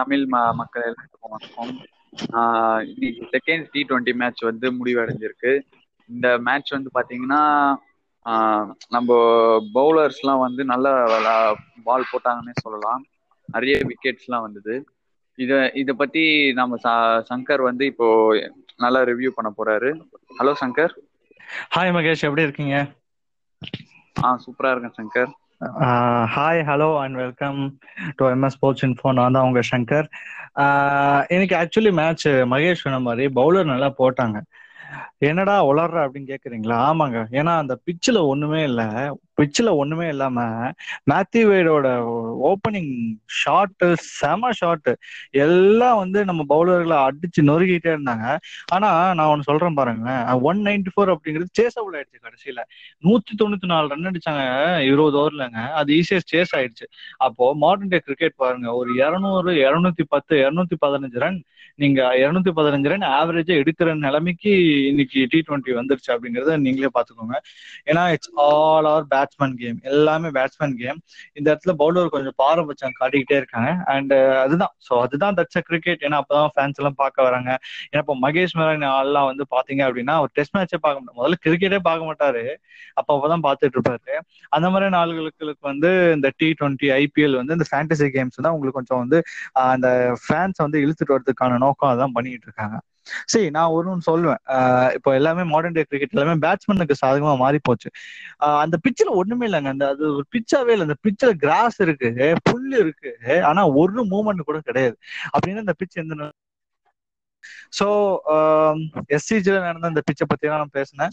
தமிழ் ம- மக்கள் எல்லாத்துக்கும் வணக்கம். இன்னைக்கு செகண்ட் டி டுவெண்ட்டி மேட்ச் வந்து முடிவடைஞ்சிருக்கு. இந்த மேட்ச் வந்து பாத்தீங்கன்னா நம்ம பவுலர்ஸ்லாம் வந்து நல்ல பால் போட்டாங்கன்னே சொல்லலாம். நிறைய விக்கெட்ஸ்லாம் வந்தது. இத இத பத்தி நம்ம சங்கர் வந்து இப்போ நல்லா ரிவ்யூ பண்ண போறாரு. ஹலோ சங்கர். ஹாய் மகேஷ். எப்படி இருக்கீங்க? ஆ சூப்பரா இருக்கேன் Shankar. Hi hello and welcome to MS sports info நான் தான் உங்க சங்கர். ஆஹ் எனக்கு ஆக்சுவலி மேட்ச் மகேஷ் சொன்ன மாதிரி பவுலர் நல்லா போட்டாங்க. என்னடா உளர்ற அப்படின்னு கேக்குறீங்களா? ஆமாங்க. ஏன்னா அந்த பிச்சில் ஒண்ணுமே இல்லை. பிச்சில் ஒண்ணுமே இல்லாம மேத்யூ வேடோட ஓப்பனிங் ஷாட்டு செம ஷாட்டு எல்லாம் வந்து நம்ம பவுலர்களை அடிச்சு நொறுக்கிட்டே இருந்தாங்க. ஆனா நான் ஒன்னு சொல்றேன் பாருங்களேன். ஒன் நைன்டி ஃபோர் அப்படிங்கிறது சேஸ் அவுட் ஆயிடுச்சு கடைசியில. நூத்தி தொண்ணூத்தி நாலு ரன் அடிச்சாங்க இருபது ஓவர்லங்க அது ஈஸியா சேஸ் ஆயிடுச்சு. அப்போ மாடர்ன் டே கிரிக்கெட் பாருங்க ஒரு இரநூறு இருநூத்தி பத்து இருநூத்தி பதினஞ்சு ரன் நீங்க இருநூத்தி பதினஞ்சு ரன் ஆவரேஜா எடுக்கிற நிலைமைக்கு இன்னைக்கு டி ட்வெண்ட்டி வந்துருச்சு அப்படிங்கறத நீங்களே பாத்துக்கோங்க ஏன்னா it's all are batsman game எல்லாமே பேட்ஸ்மேன் கேம் இந்த இடத்துல பவுலர் கொஞ்சம் பாரபட்சம் காட்டிக்கிட்டே இருக்காங்க. அண்ட் uh, அதுதான். ஸோ அதுதான் தட்ஸ் கிரிக்கெட் ஏன்னா அப்பதான் ஃபேன்ஸ் எல்லாம் பார்க்க வராங்க. ஏன்னா இப்போ மகேஷ் மேரன் ஆள்லாம் வந்து பாத்தீங்க அப்படின்னா ஒரு டெஸ்ட் மேட்சே பார்க்க மாட்டாங்க முதல்ல கிரிக்கெட்டே பார்க்க மாட்டாரு. அப்ப அப்பதான் பார்த்துட்டு இருப்பாரு. அந்த மாதிரி நாள்களுக்கு வந்து இந்த டி டுவெண்ட்டி ஐபிஎல் வந்து இந்த ஃபேண்டசி கேம்ஸ் தான் உங்களுக்கு கொஞ்சம் வந்து uh, அந்த ஃபேன்ஸ் வந்து இழுத்துட்டு வரதுக்கான நோக்கம் அதான் பண்ணிட்டு இருக்காங்க. சரி நான் ஒரு ஒன்று சொல்லுவேன். ஆஹ் இப்போ எல்லாமே மாடர்ன் டே கிரிக்கெட் எல்லாமே பேட்ஸ்மேனுக்கு சாதகமா மாறி போச்சு. ஆஹ் அந்த பிச்சில் ஒண்ணுமே இல்லைங்க. அந்த அது ஒரு பிச்சாவே இல்லை. அந்த பிச்சில் கிராஸ் இருக்கு புல் இருக்கு ஆனா ஒரு மூமெண்ட் கூட கிடையாது. அப்படின்னு இந்த பிச் எந்த ஸோ எஸ்சிஜில நடந்த இந்த பிச்சை பத்தி தான் நான் பேசினேன்.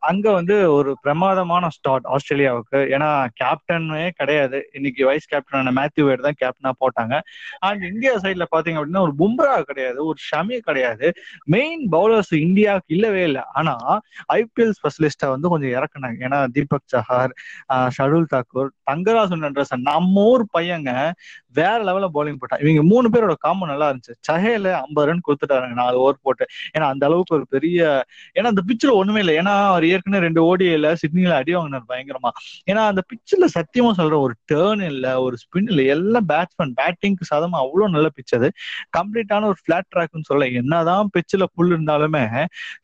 அங்க வந்து ஒரு பிரமாதமான ஸ்டார்ட் ஆஸ்திரேலியாவுக்கு. ஏன்னா கேப்டனே கிடையாது. இன்னைக்கு வைஸ் கேப்டனான மேத்யூ வேட் தான் கேப்டனா போட்டாங்க. அண்ட் இந்தியா சைட்ல பாத்தீங்க அப்படின்னா ஒரு பும்ரா கிடையாது. ஒரு ஷமி கிடையாது. மெயின் பவுலர்ஸ் இந்தியாவுக்கு இல்லவே இல்லை. ஆனா ஐபிஎல் ஸ்பெஷலிஸ்டா வந்து கொஞ்சம் இறக்குனாங்க. ஏன்னா தீபக் சஹார் ஷடுல் தாக்கூர் தங்கராஜ் நன்றசன் நம்ம ஊர் பையங்க வேற லெவல பவுலிங் போட்டான் இவங்க மூணு பேரோட காம்போ நல்லா இருந்துச்சு. சஹேல ஐம்பது ரன் கொடுத்துட்டாருங்க. நாலு ஓவர் போட்டு. ஏன்னா அந்த அளவுக்கு ஒரு பெரிய ஏன்னா அந்த பிக்சர் ஒண்ணுமே இல்லை. ஏன்னா அவர் ஏற்கனவே ரெண்டு ஓடியில சிட்னில அடி வாங்கினார் பயங்கரமா. ஏன்னா அந்த பிச்சில் சத்தியமா சொல்ற ஒரு டேர்ன் இல்ல ஒரு ஸ்பின் இல்ல எல்லாம் பேட்ஸ்மேன் பேட்டிங்க்கு சதமா அவ்வளவு நல்ல பிச் அது. கம்ப்ளீட்டான ஒரு பிளாட் ட்ராக்னு சொல்ல என்னதான் பிச்சில் புல் இருந்தாலுமே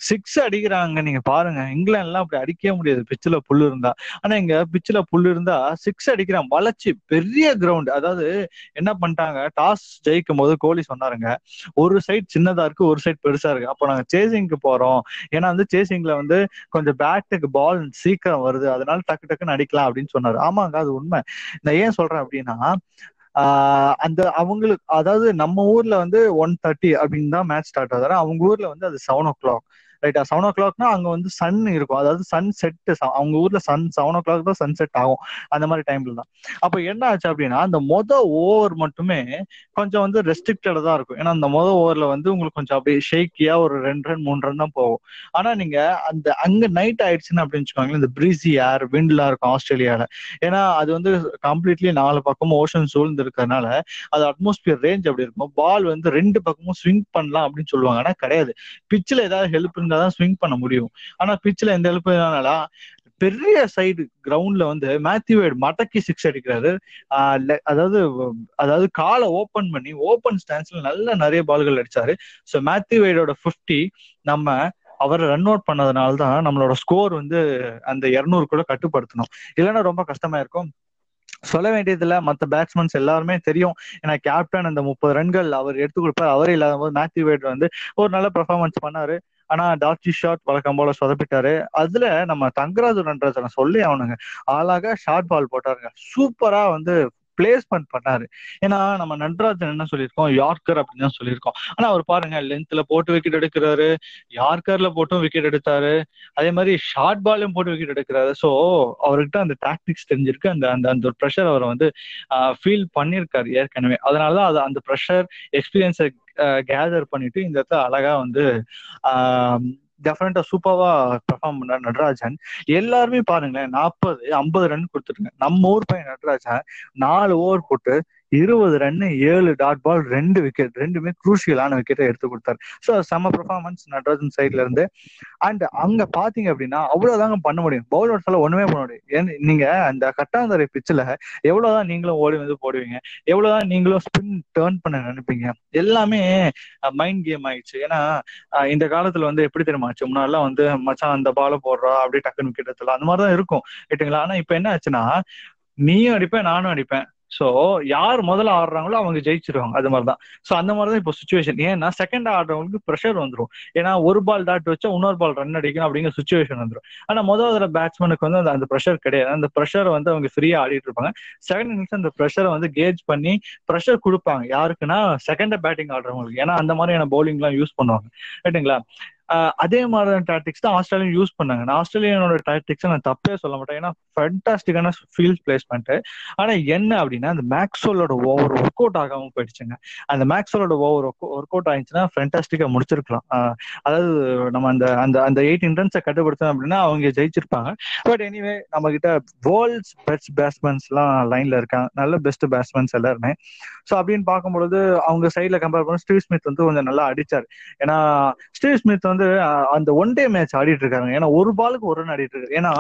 சிக்ஸ் அடிக்கிறாங்க நீங்க பாருங்க. இங்கிலாந்துலாம் அப்படி அடிக்கவே முடியாது பிச்சில் புல் இருந்தா. ஆனா இங்க பிச்சில் புல் இருந்தா சிக்ஸ் அடிக்கிறான். வளர்ச்சி பெரிய கிரவுண்ட் அதாவது என்ன பண்ணிட்டாங்க டாஸ் ஜெயிக்கும் போது கோலி சொன்னாருங்க ஒரு சைட் சின்னதா இருக்கு ஒரு சைட் பெருசா இருக்கு. அப்போ நாங்க சேசிங்க்கு போறோம். ஏன்னா வந்து சேசிங்ல வந்து கொஞ்சம் பேட்டுக்கு பால் சீக்கிரம் வருது அதனால டக்கு டக்குன்னு அடிக்கலாம் அப்படின்னு சொன்னாரு. ஆமாங்க அது உண்மை. நான் ஏன் சொல்றேன் அப்படின்னா ஆஹ் அந்த அவங்களுக்கு அதாவது நம்ம ஊர்ல வந்து ஒன் தேர்ட்டி அப்படின்னு தான் மேட்ச் ஸ்டார்ட் ஆகுது. அவங்க ஊர்ல வந்து அது செவன் ஓ கிளாக் ரைட்டா செவன் ஓ கிளாக்னா அங்க வந்து சன் இருக்கும். அதாவது சன் செட் அவங்க ஊர்ல சன் செவன் ஓ கிளாக் தான் சன் செட் ஆகும். அந்த மாதிரி டைம்ல தான். அப்ப என்ன ஆச்சு அப்படின்னா அந்த மொத ஓவர் மட்டுமே கொஞ்சம் வந்து ரெஸ்ட்ரிக்டடா தான் இருக்கும். ஏன்னா அந்த மொதல் ஓவர்ல வந்து உங்களுக்கு கொஞ்சம் அப்படியே ஷேக்கியா ஒரு ரெண்டு ரன் மூணு ரன் தான் போகும். ஆனா நீங்க அந்த அங்க நைட் ஆயிடுச்சுன்னு அப்படின்னு வச்சுக்கோங்களேன் இந்த பிரீசி ஏர் விண்ட்லாம் இருக்கும் ஆஸ்திரேலியால. ஏன்னா அது வந்து கம்ப்ளீட்லி நாலு பக்கமும் ஓஷன் சூழ்ந்து இருக்கிறதுனால அது அட்மாஸ்பியர் ரேஞ்ச் அப்படி இருக்கும். பால் வந்து ரெண்டு பக்கமும் ஸ்விங் பண்ணலாம் அப்படின்னு சொல்லுவாங்க. ஆனா கிடையாது. பிச்சில் ஏதாவது ஹெல்ப் தான் ஸ்விங் பண்ண முடியும். ஆனா பிச்சில் எந்த எழுப்பு இல்லைனால பெரிய சைடு கிரவுண்ட்ல வந்து மேத்யூவேட் மடக்கி சிக்ஸ் அடிக்கிறாரு. அதாவது அதாவது காலை ஓபன் பண்ணி ஓபன் ஸ்டான்ஸ்ல நல்ல நிறைய பால்கள் அடிச்சாரு. ஸோ மேத்யூவேடோட ஃபிஃப்டி நம்ம அவரை ரன் அவுட் பண்ணதுனால தான் நம்மளோட ஸ்கோர் வந்து அந்த இரநூறு கூட கட்டுப்படுத்தணும். இல்லைன்னா ரொம்ப கஷ்டமா இருக்கும். சொல்ல வேண்டியதுல மற்ற பேட்ஸ்மேன்ஸ் எல்லாருமே தெரியும். ஏன்னா கேப்டன் அந்த முப்பது ரன்கள் அவர் எடுத்து கொடுப்பார். அவரே இல்லாத போது மேத்யூ வேட் வந்து ஒரு நல்ல பெர்ஃபார்மன்ஸ் பண்ணாரு. ஆனா டாக்டி ஷாட் வழக்கம் போல சொதப்பிட்டாரு. அதுல நம்ம தங்கராஜ் ரன்றதை சொல்லி அவனுங்க ஆளாக ஷார்ட் பால் போட்டாருங்க. சூப்பரா வந்து பிளேஸ்மெண்ட் பண்ணாரு. ஏன்னா நம்ம நட்ராஜன் என்ன சொல்லியிருக்கோம்? யார்கர் அப்படின்னு தான் சொல்லியிருக்கோம். ஆனா அவர் பாருங்க லென்த்ல போட்டு விக்கெட் எடுக்கிறாரு. யார்கர்ல போட்டும் விக்கெட் எடுத்தாரு. அதே மாதிரி ஷார்ட் பாலையும் போட்டு விக்கெட் எடுக்கிறாரு. ஸோ அவர்கிட்ட அந்த டாக்டிக்ஸ் தெரிஞ்சிருக்கு. அந்த அந்த அந்த ஒரு ப்ரெஷர் அவரை வந்து ஃபீல் பண்ணியிருக்காரு ஏற்கனவே. அதனாலதான் அது அந்த ப்ரெஷர் எக்ஸ்பீரியன்ஸை கேதர் பண்ணிட்டு இந்த இடத்துல அழகா வந்து டெஃபினட்டா சூப்பர்வா பெர்ஃபார்ம் பண்ண நடராஜன். எல்லாருமே பாருங்களேன் நாற்பது ஐம்பது ரன் கொடுத்துருங்க நம்ம ஊர் பையன் நடராஜன் நாலு ஓவர் போட்டு இருபது ரன்னு ஏழு டாட் பால் ரெண்டு விக்கெட் ரெண்டுமே குரூஷியலான விக்கெட்டை எடுத்து கொடுத்தாரு. ஸோ செம்ம பெர்ஃபார்மன்ஸ் நடராஜன் சைட்ல இருந்து. அண்ட் அங்க பாத்தீங்க அப்படின்னா அவ்வளவுதாங்க பண்ண முடியும். பவுலர்ஸ் எல்லாம் ஒண்ணுமே பண்ண முடியும். ஏன் நீங்க அந்த கட்டாந்தரை பிச்சில் எவ்வளவுதான் நீங்களும் ஓடி வந்து போடுவீங்க? எவ்வளவுதான் நீங்களும் ஸ்பின் டேர்ன் பண்ண நினைப்பீங்க? எல்லாமே மைண்ட் கேம் ஆயிடுச்சு. ஏன்னா இந்த காலத்துல வந்து எப்படி தெரியுமா? ஆச்சு முன்னாடிலாம் வந்து மச்சான் அந்த பால போடுறா அப்படியே டக்குன்னு விக்கெட் எடுத்துலாம் அந்த மாதிரிதான் இருக்கும். ரைட்டுங்களா ஆனா இப்ப என்ன ஆச்சுன்னா நீயும் அடிப்பேன் நானும் அடிப்பேன். சோ யார் முதல்ல ஆடுறாங்களோ அவங்க ஜெயிச்சிருவாங்க. அது மாதிரிதான். சோ அந்த மாதிரிதான் இப்போ சுச்சுவேஷன் ஏன்னா செகண்ட் ஆடுறவங்களுக்கு ப்ரெஷர் வந்துடும் ஏன்னா ஒரு பால் டாட் வச்சா இன்னொரு பால் ரன் அடிக்கணும் அப்படிங்கிற சுச்சுவேஷன் வந்துடும் ஆனா முதல்ல பேட்ஸ்மேனுக்கு வந்து அந்த அந்த ப்ரெஷர் கிடையாது. அந்த ப்ரெஷர் வந்து அவங்க ஃப்ரீயா ஆடிட்டு இருப்பாங்க. செகண்ட் இன்னிங்ஸ் அந்த ப்ரெஷரை வந்து கேஜ் பண்ணி ப்ரெஷர் கொடுப்பாங்க. யாருக்குன்னா செகண்ட் பேட்டிங் ஆடுறவங்களுக்கு. ஏன்னா அந்த மாதிரியான பவுலிங் எல்லாம் யூஸ் பண்ணுவாங்க. ரைட்டுங்களா அதே மாதிரியான டாக்டிக்ஸ் தான் ஆஸ்திரேலியா யூஸ் பண்ணாங்க. நான் ஆஸ்திரேலியனோட டாக்டிக்ஸ் நான் தப்பே சொல்ல மாட்டேன். ஏன்னா ஃபண்டாஸ்டிக்கான ஃபீல்ட் பிளேஸ்மெண்ட் ஆனா என்ன அப்படின்னா அந்த மேக்ஸ்வலோட ஓவர் ஒர்க் அவுட் ஆகாம போயிடுச்சுங்க. அந்த மேக்ஸ்வலோட ஓவர் ஒர்க் அவுட் ஆயிடுச்சுன்னா ஃபென்டாஸ்டிக்கா முடிச்சிருக்கலாம். அதாவது நம்ம அந்த அந்த அந்த எயிட்டின் ரன்ஸை கட்டுப்படுத்தணும் அப்படின்னா அவங்க ஜெயிச்சிருப்பாங்க. பட் எனிவே நம்ம கிட்ட வேர்ல்ட்ஸ் பெஸ்ட் பேட்ஸ்மேன்ஸ் எல்லாம் லைன்ல இருக்காங்க. நல்ல பெஸ்ட் பேட்ஸ்மேன்ஸ் எல்லாருமே. ஸோ அப்படின்னு பார்க்கும்பொழுது அவங்க சைட்ல கம்பேர் பண்ண ஸ்டீவ் ஸ்மித் வந்து கொஞ்சம் நல்லா அடிச்சார். ஏன்னா ஸ்டீவ் ஸ்மித் வந்து அந்த ஒன் டே மேட்ச் ஆடிட்டு இருக்காங்க. ஏன்னா ஒரு பாலுக்கு ஒரு ரன் ஆடிட்டு இருக்காங்க. ஏன்னா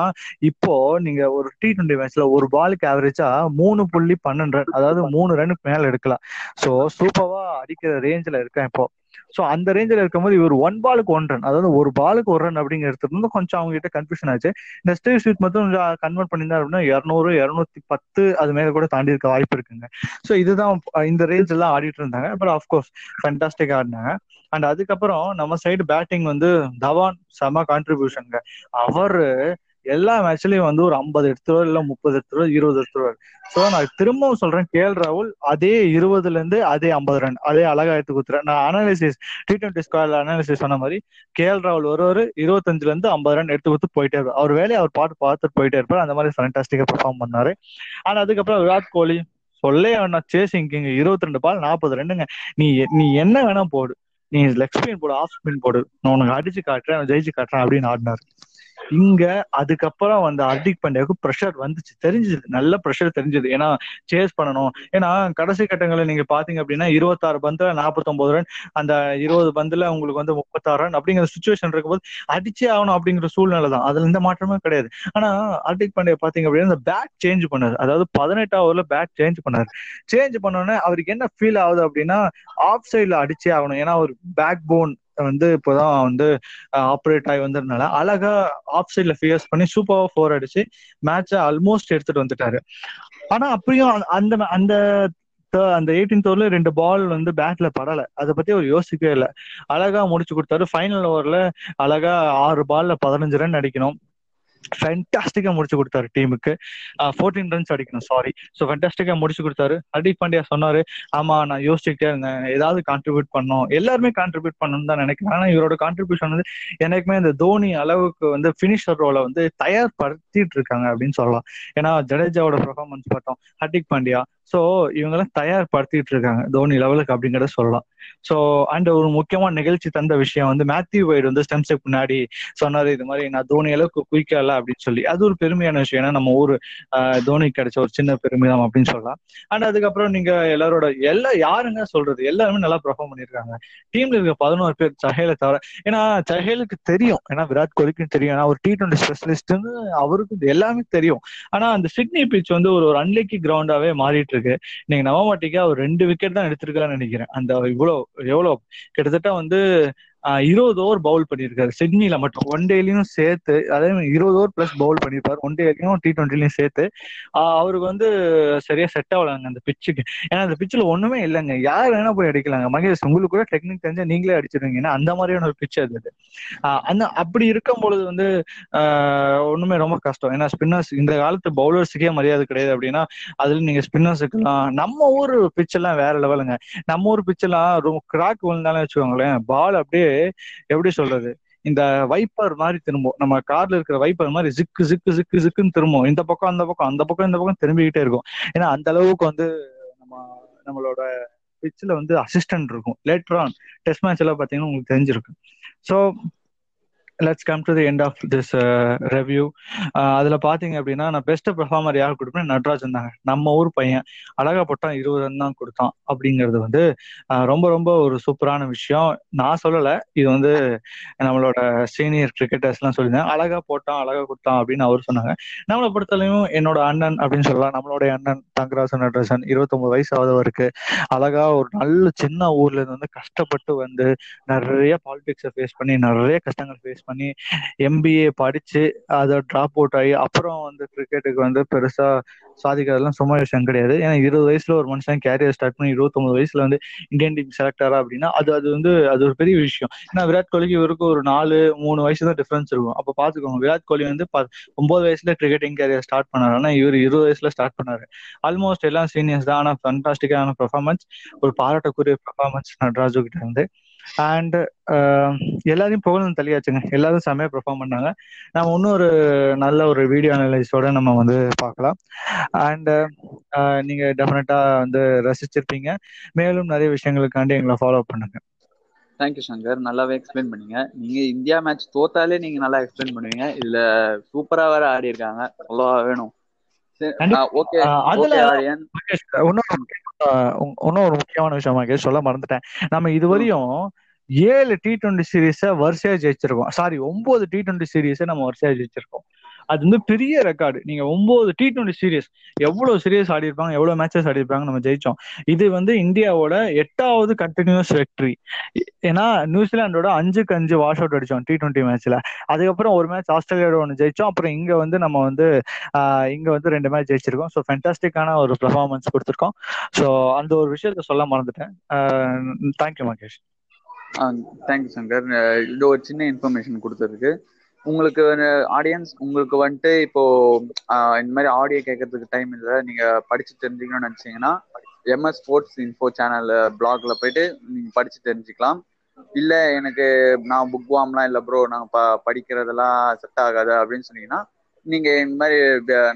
இப்போ நீங்க ஒரு டி டுவெண்ட்டி மேட்ச்ல ஒரு பாலுக்கு ஆவரேஜா மூணு புள்ளி பன்னெண்டு ரன் அதாவது மூணு ரன் மேல எடுக்கலாம். சோ சூப்பரா அடிக்கிற ரேஞ்ச்ல இருக்கேன் இப்போ. ஸோ அந்த ரேஞ்சில் இருக்கும்போது இவர் ஒன் பாலுக்கு ஒன் ரன் அதாவது ஒரு பாலுக்கு ஒரு ரன் அப்படிங்கிறது வந்து கொஞ்சம் அவங்க கிட்ட கன்ஃபியூஷன் ஆச்சு. இந்த ஸ்டீவ் ஸ்வீட் மட்டும் கொஞ்சம் கன்வெர்ட் பண்ணிருந்தா அப்படின்னா இரநூறு இரநூத்தி பத்து அது மேல கூட தாண்டி இருக்க வாய்ப்பு இருக்குங்க. ஸோ இதுதான் இந்த ரேஞ்ச் எல்லாம் ஆடிட்டு இருந்தாங்க. பட் ஆஃப்கோர்ஸ் ஃபேண்டாஸ்டிக் ஆடினாங்க. அண்ட் அதுக்கப்புறம் நம்ம சைடு பேட்டிங் வந்து தவான் செம கான்ட்ரிபியூஷனுங்க அவர் எல்லா மேட்ச்லயும் வந்து ஒரு ஐம்பது எடுத்துருவார் இல்ல முப்பது எடுத்துருவார் இருபது எடுத்துருவார். சோ நான் திரும்பவும் சொல்றேன் கே எல் ராகுல் அதே இருபதுல இருந்து அதே ஐம்பது ரன் அதே அழகா எடுத்து கொடுத்துறேன் நான் அனாலிசிஸ் டி டுவெண்ட்டி ஸ்கொயர்ல அனாலிசிஸ் சொன்ன மாதிரி கே எல் ராகுல் ஒரு ஒரு இருபத்தஞ்சுல இருந்து ஐம்பது ரன் எடுத்து கொடுத்து போயிட்டே இருப்பார். அவர் வேலையை அவர் பாட்டு பார்த்துட்டு போயிட்டே இருப்பார். அந்த மாதிரி ஃபேண்டாஸ்டிக்கா பெர்ஃபார்ம் பண்ணாரு. ஆனா அதுக்கப்புறம் விராட் கோலி சொல்லே வேணா சேசிங் கிங் இருபத்தி ரெண்டு பால் நாற்பது ரெண்டுங்க நீ நீ என்ன வேணா போடு. நீ லெக் ஸ்பின் போடு ஆஃப் ஸ்பின் போடு. நான் உனக்கு அடிச்சு காட்டுறேன் ஜெயிச்சு காட்டுறேன் அப்படின்னு ஆடினாரு. இங்க அதுக்கப்புறம் அந்த ஹர்திக் பாண்டியாவுக்கு ப்ரெஷர் வந்துச்சு. தெரிஞ்சது. நல்ல ப்ரெஷர் தெரிஞ்சது. ஏன்னா சேஸ் பண்ணணும். ஏன்னா கடைசி கட்டங்களை நீங்க பாத்தீங்க அப்படின்னா இருபத்தாறு பந்துல நாற்பத்தொன்பது ரன் அந்த இருபது பந்துல உங்களுக்கு வந்து முப்பத்தாறு ரன் அப்படிங்கிற சுச்சுவேஷன் இருக்கும்போது அடிச்சே ஆகணும் அப்படிங்கிற சூழ்நிலை தான். அதுல எந்த மாற்றமே கிடையாது. ஆனா ஹர்திக் பாண்டியா பாத்தீங்க அப்படின்னா அந்த பேட் சேஞ்ச் பண்ணாரு. அதாவது பதினெட்டு ஓவர்ல பேட் சேஞ்ச் பண்ணாரு. சேஞ்ச் பண்ணோன்னே அவருக்கு என்ன ஃபீல் ஆகுது அப்படின்னா ஆஃப் சைட்ல அடிச்சே ஆகணும். ஏன்னா ஒரு பேக் போன் வந்து இப்போதான் வந்து ஆப்ரேட் ஆகி வந்ததுனால அழகா ஆஃப் சைட்ல ஃபியர்ஸ் பண்ணி சூப்பராக ஃபோர் அடிச்சு மேட்சை ஆல்மோஸ்ட் எடுத்துட்டு வந்துட்டாரு. ஆனா அப்படியும் அந்த அந்த அந்த எயிட்டீன் ஓவர்ல ரெண்டு பால் வந்து பேட்ல படல. அதை பத்தி அவர் யோசிக்கவே இல்லை. அழகா முடிச்சு கொடுத்தாரு. ஃபைனல் ஓவர்ல அழகா ஆறு பால்ல பதினஞ்சு ரன் அடிக்கணும். ஃபேண்டாஸ்டிக்கா முடிச்சு கொடுத்தாரு டீமுக்கு ஃபோர்டீன் ரன்ஸ் அடிக்கணும் சாரி ஸோ ஃபேண்டாஸ்டிக்கா முடிச்சு கொடுத்தாரு. ஹர்திக் பாண்டியா சொன்னாரு ஆமா நான் யோசிச்சுக்கிட்டே இருந்தேன். ஏதாவது கான்ட்ரிபியூட் பண்ணோம் எல்லாருமே கான்ட்ரிபியூட் பண்ணணும்னு தான் நினைக்கிறேன். ஆனா இவரோட கான்ட்ரிபியூஷன் வந்து எனக்குமே இந்த தோனி அளவுக்கு வந்து பினிஷர் ரோலை வந்து தயார்படுத்திட்டு இருக்காங்க அப்படின்னு சொல்லலாம். ஏன்னா ஜடேஜாவோட பெர்ஃபார்மன்ஸ் பார்த்தோம். ஹர்திக் பாண்டியா ஸோ இவங்கெல்லாம் தயார்படுத்திட்டு இருக்காங்க தோனி லெவலுக்கு அப்படிங்கிறத சொல்லலாம். ஸோ அண்ட் ஒரு முக்கியமான நிகழ்ச்சி தந்த விஷயம் வந்து மேத்யூ வைடு வந்து ஸ்டெம்ஸுக்கு முன்னாடி சொன்னாரு இது மாதிரி நான் தோனி அளவுக்கு குயிக்கல அப்படின்னு சொல்லி. அது ஒரு பெருமையான விஷயம். ஏன்னா நம்ம ஊர் தோனி கிடைச்ச ஒரு சின்ன பெருமிதம் அப்படின்னு சொல்லலாம். அண்ட் அதுக்கப்புறம் நீங்க எல்லாரோட எல்லா யாருங்க சொல்றது? எல்லாருமே நல்லா பெர்ஃபார்ம் பண்ணியிருக்காங்க. டீம்ல இருக்க பதினோரு பேர் சஹேல தவிர ஏன்னா சஹேலுக்கு தெரியும். ஏன்னா விராட் கோலிக்கும் தெரியும். ஏன்னா ஒரு டி டுவெண்ட்டி ஸ்பெஷலிஸ்ட்னு அவருக்கு எல்லாமே தெரியும். ஆனா அந்த சிட்னி பிச் வந்து ஒரு ஒரு கிரவுண்டாவே மாறிட்டு இருக்கு. நீங்க நம்ப மாட்டீங்க ஒரு ரெண்டு விக்கெட் தான் எடுத்திருக்காருன்னு நினைக்கிறேன். அந்த இவ்வளவு எவ்வளவு கிட்டத்தட்ட வந்து இருபது ஓவர் பவுல் பண்ணியிருக்காரு. சிட்னில மட்டும். ஒன் டேலையும் சேர்த்து அதே மாதிரி இருபது ஓவர் பிளஸ் பவுல் பண்ணியிருப்பாரு. ஒன் டேலையும் டி டுவெண்ட்டிலையும் சேர்த்து. அவருக்கு வந்து சரியா செட் ஆகலாங்க அந்த பிச்சுக்கு ஏன்னா அந்த பிச்சில் ஒண்ணுமே இல்லைங்க. யார் வேணா போய் அடிக்கலாங்க. மகேஷ் உங்களுக்கு கூட டெக்னிக் தெரிஞ்சா நீங்களே அடிச்சிருவீங்க. ஏன்னா அந்த மாதிரியான ஒரு பிச் அது அந்த அப்படி இருக்கும் பொழுது வந்து ஒண்ணுமே ரொம்ப கஷ்டம். ஏன்னா ஸ்பின்னர்ஸ் இந்த காலத்து பவுலர்ஸுக்கே மரியாதை கிடையாது அப்படின்னா அதுல நீங்க ஸ்பின்னர்ஸுக்கெல்லாம் நம்ம ஊர் பிச் எல்லாம் வேற லெவலுங்க நம்ம ஊர் பிச் எல்லாம் ரொம்ப கிராக் விழுந்தாலும் வச்சுக்கோங்களேன் பால் அப்படியே எப்படி சொல்றது? இந்த வைப்பர் மாதிரி திரும்பும். நம்ம கார்ல இருக்கிற வைப்பர் மாதிரி ஜிக்கு ஜிக்கு ஜிக்கு ஜிக்குன்னு திரும்பும். இந்த பக்கம் அந்த பக்கம் அந்த பக்கம் இந்த பக்கம் திரும்பிக்கிட்டே இருக்கும். ஏன்னா அந்த அளவுக்கு வந்து நம்ம நம்மளோட பிச்சில் வந்து அசிஸ்டன்ட் இருக்கும். லேட்டர் ஆன் டெஸ்ட் மேட்ச் எல்லாம் பார்த்தீங்கன்னா உங்களுக்கு தெரிஞ்சிருக்கு so let's come to the end of this review அதுல பாத்தீங்க அப்படின்னா நான் பெஸ்ட் பெர்ஃபார்மர் யார் கொடுப்பேன் நட்ராஜன் தாங்க நம்ம ஊர் பையன். அழகா போட்டான் இருபது ரன் தான் கொடுத்தான். அப்படிங்கிறது வந்து ரொம்ப ரொம்ப ஒரு சூப்பரான விஷயம். நான் சொல்லல. இது வந்து நம்மளோட சீனியர் கிரிக்கெட்டர்ஸ் எல்லாம் சொல்லியிருந்தாங்க அழகா போட்டான் அழகா கொடுத்தான் அப்படின்னு அவர் சொன்னாங்க. நம்மளை பொறுத்தலையும் என்னோட அண்ணன் அப்படின்னு சொல்லலாம். நம்மளுடைய அண்ணன் தங்கராசன் நட்ராஜன் இருபத்தொன்பது வயசு ஆகுதவருக்கு அழகா ஒரு நல்ல சின்ன ஊர்ல இருந்து வந்து கஷ்டப்பட்டு வந்து நிறைய பாலிடிக்ஸை ஃபேஸ் பண்ணி நிறைய கஷ்டங்கள் ஃபேஸ் பண்ணி எம்பிஏ படிச்சு அதை ட்ராப் அவுட் ஆகி அப்புறம் வந்து கிரிக்கெட்டுக்கு வந்து பெருசா சாதிக்கிறதுலாம் சும்மா விஷயம் கிடையாது. ஏன்னா இருபது வயசுல ஒரு மனுஷன் கேரியர் ஸ்டார்ட் பண்ணி இருபத்தொன்பது வயசுல வந்து இந்தியன் டீம் செலக்ட் ஆறா அப்படின்னா அது அது வந்து அது ஒரு பெரிய விஷயம். ஏன்னா விராட் கோலிக்கு இவருக்கு ஒரு நாலு மூணு வயசு தான் டிஃபரன்ஸ் இருக்கும். அப்ப பாத்துக்கோங்க விராட் கோலி வந்து ஒன்பது வயசுல கிரிக்கெட்டிங் கேரியர் ஸ்டார்ட் பண்ணாரு. ஆனா இவர் இருபது வயசுல ஸ்டார்ட் பண்ணாரு. ஆல்மோஸ்ட் எல்லாம் சீனியர்ஸ் தான். ஆனா ஃபண்டாஸ்டிக்கான பெர்ஃபார்மன்ஸ் ஒரு பாராட்டக்கூடிய பெர்ஃபார்மன்ஸ் நட்ராஜு கிட்ட இருந்து. அண்ட் எல்லாரையும் புகழும் தள்ளியாச்சுங்க. எல்லாரும் செம்மையா பெர்ஃபார்ம் பண்ணாங்க. நம்ம இன்னும் ஒரு நல்ல ஒரு வீடியோ அனலைஸோட நம்ம வந்து பார்க்கலாம். அண்ட் நீங்க டெஃபினட்டா வந்து ரசிச்சிருப்பீங்க. மேலும் நிறைய விஷயங்களுக்காண்டி எங்களை ஃபாலோ பண்ணுங்க. தேங்க்யூ சங்கர் நல்லாவே எக்ஸ்பிளைன் பண்ணீங்க. நீங்க இந்தியா மேட்ச் தோத்தாலே நீங்க நல்லா எக்ஸ்பிளைன் பண்ணுவீங்க. இதுல சூப்பரா வேற ஆடி இருக்காங்க. அவ்வளோ வேணும். ஓகே அதுல இன்னும் ஒரு முக்கியமான விஷயம் மகேஷ் சொல்ல மறந்துட்டேன். நம்ம இதுவரையும் ஏழு டி டுவெண்ட்டி சீரீஸ வரிசையா ஜெயிச்சிருக்கோம். சாரி ஒன்பது டி டுவெண்ட்டி சீரீஸை நம்ம வரிசையா ஜெயிச்சிருக்கோம். அது வந்து பெரிய ரெக்கார்டு நீங்க ஒன்பது டி டுவெண்ட்டி சீரியஸ் எவ்வளவு சீரியஸ் ஆடி இருப்பாங்க எவ்வளவு மேட்சஸ் ஆடி இருப்பாங்க நம்ம ஜெயிச்சோம். இது வந்து இந்தியாவோட எட்டாவது கண்டினியூஸ் வெக்டரி ஏன்னா நியூசிலாண்டோட அஞ்சுக்கு அஞ்சு வாஷ் அவுட் அடிச்சோம் டி டுவெண்ட்டி மேட்ச்ல அதுக்கப்புறம் ஒரு மேட்ச் ஆஸ்திரேலியாவோட ஒன்று ஜெயிச்சோம். அப்புறம் இங்க வந்து நம்ம வந்து இங்க வந்து ரெண்டு மேட்ச் ஜெயிச்சிருக்கோம். ஸோ ஃபென்டாஸ்டிக்கான ஒரு பெர்ஃபார்மன்ஸ் கொடுத்துருக்கோம். ஸோ அந்த ஒரு விஷயத்த சொல்ல மறந்துட்டேன். Thank you Mahesh thank you Shankar. இது ஒரு சின்ன இன்ஃபர்மேஷன் கொடுத்ததுக்கு. உங்களுக்கு ஆடியன்ஸ் உங்களுக்கு வந்துட்டு இப்போ இந்த மாதிரி ஆடியோ கேட்கறதுக்கு டைம் இல்லை. நீங்க படிச்சு தெரிஞ்சுக்கணும்னு நினைச்சீங்கன்னா எம்எஸ் ஸ்போர்ட்ஸ் இன்ஃபோ சேனல் பிளாக்ல போயிட்டு நீங்க படிச்சு தெரிஞ்சுக்கலாம். இல்ல எனக்கு நான் புக் வாம்லாம் இல்ல ப்ரோ நாங்க ப படிக்கிறதெல்லாம் செட் ஆகாது அப்படின்னு சொன்னீங்கன்னா நீங்க இந்த மாதிரி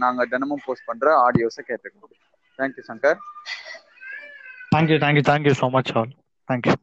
நாங்க தினமும் போஸ்ட் பண்ற ஆடியோஸை கேட்டுக்கணும் thank you Shankar thank you thank you thank you so much all thank you